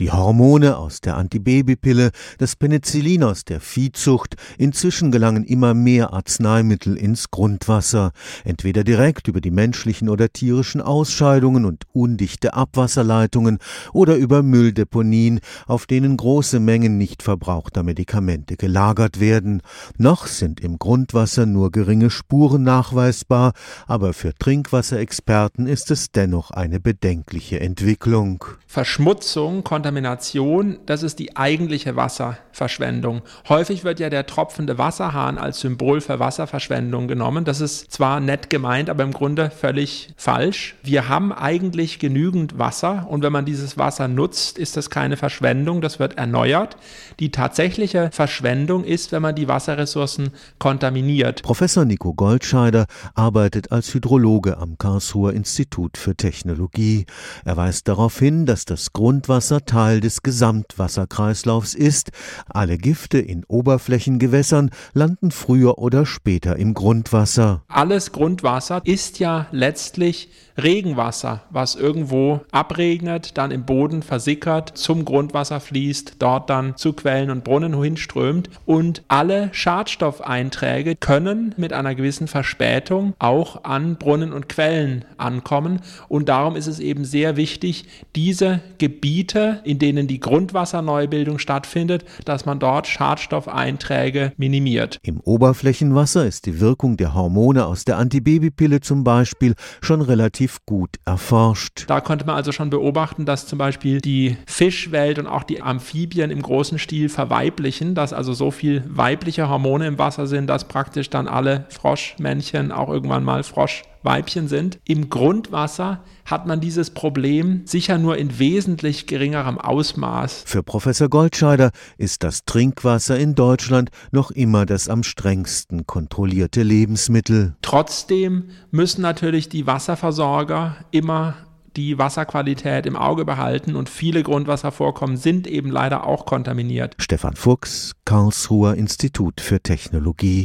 Die Hormone aus der Antibabypille, das Penicillin aus der Viehzucht, inzwischen gelangen immer mehr Arzneimittel ins Grundwasser, entweder direkt über die menschlichen oder tierischen Ausscheidungen und undichte Abwasserleitungen oder über Mülldeponien, auf denen große Mengen nicht verbrauchter Medikamente gelagert werden. Noch sind im Grundwasser nur geringe Spuren nachweisbar, aber für Trinkwasserexperten ist es dennoch eine bedenkliche Entwicklung. Verschmutzung, Kontamination, das ist die eigentliche Wasserverschwendung. Häufig wird ja der tropfende Wasserhahn als Symbol für Wasserverschwendung genommen. Das ist zwar nett gemeint, aber im Grunde völlig falsch. Wir haben eigentlich genügend Wasser und wenn man dieses Wasser nutzt, ist das keine Verschwendung, das wird erneuert. Die tatsächliche Verschwendung ist, wenn man die Wasserressourcen kontaminiert. Professor Nico Goldscheider arbeitet als Hydrologe am Karlsruher Institut für Technologie. Er weist darauf hin, dass das Grundwasser Teil des Gesamtwasserkreislaufs ist. Alle Gifte in Oberflächengewässern landen früher oder später im Grundwasser. Alles Grundwasser ist ja letztlich Regenwasser, was irgendwo abregnet, dann im Boden versickert, zum Grundwasser fließt, dort dann zu Quellen und Brunnen hinströmt. Und alle Schadstoffeinträge können mit einer gewissen Verspätung auch an Brunnen und Quellen ankommen. Und darum ist es eben sehr wichtig, diese Gebiete, in denen die Grundwasserneubildung stattfindet, dass man dort Schadstoffeinträge minimiert. Im Oberflächenwasser ist die Wirkung der Hormone aus der Antibabypille zum Beispiel schon relativ gut erforscht. Da konnte man also schon beobachten, dass zum Beispiel die Fischwelt und auch die Amphibien im großen Stil verweiblichen, dass also so viel weibliche Hormone im Wasser sind, dass praktisch dann alle Froschmännchen auch irgendwann mal Frosch Weibchen sind. Im Grundwasser hat man dieses Problem sicher nur in wesentlich geringerem Ausmaß. Für Professor Goldscheider ist das Trinkwasser in Deutschland noch immer das am strengsten kontrollierte Lebensmittel. Trotzdem müssen natürlich die Wasserversorger immer die Wasserqualität im Auge behalten und viele Grundwasservorkommen sind eben leider auch kontaminiert. Stefan Fuchs, Karlsruher Institut für Technologie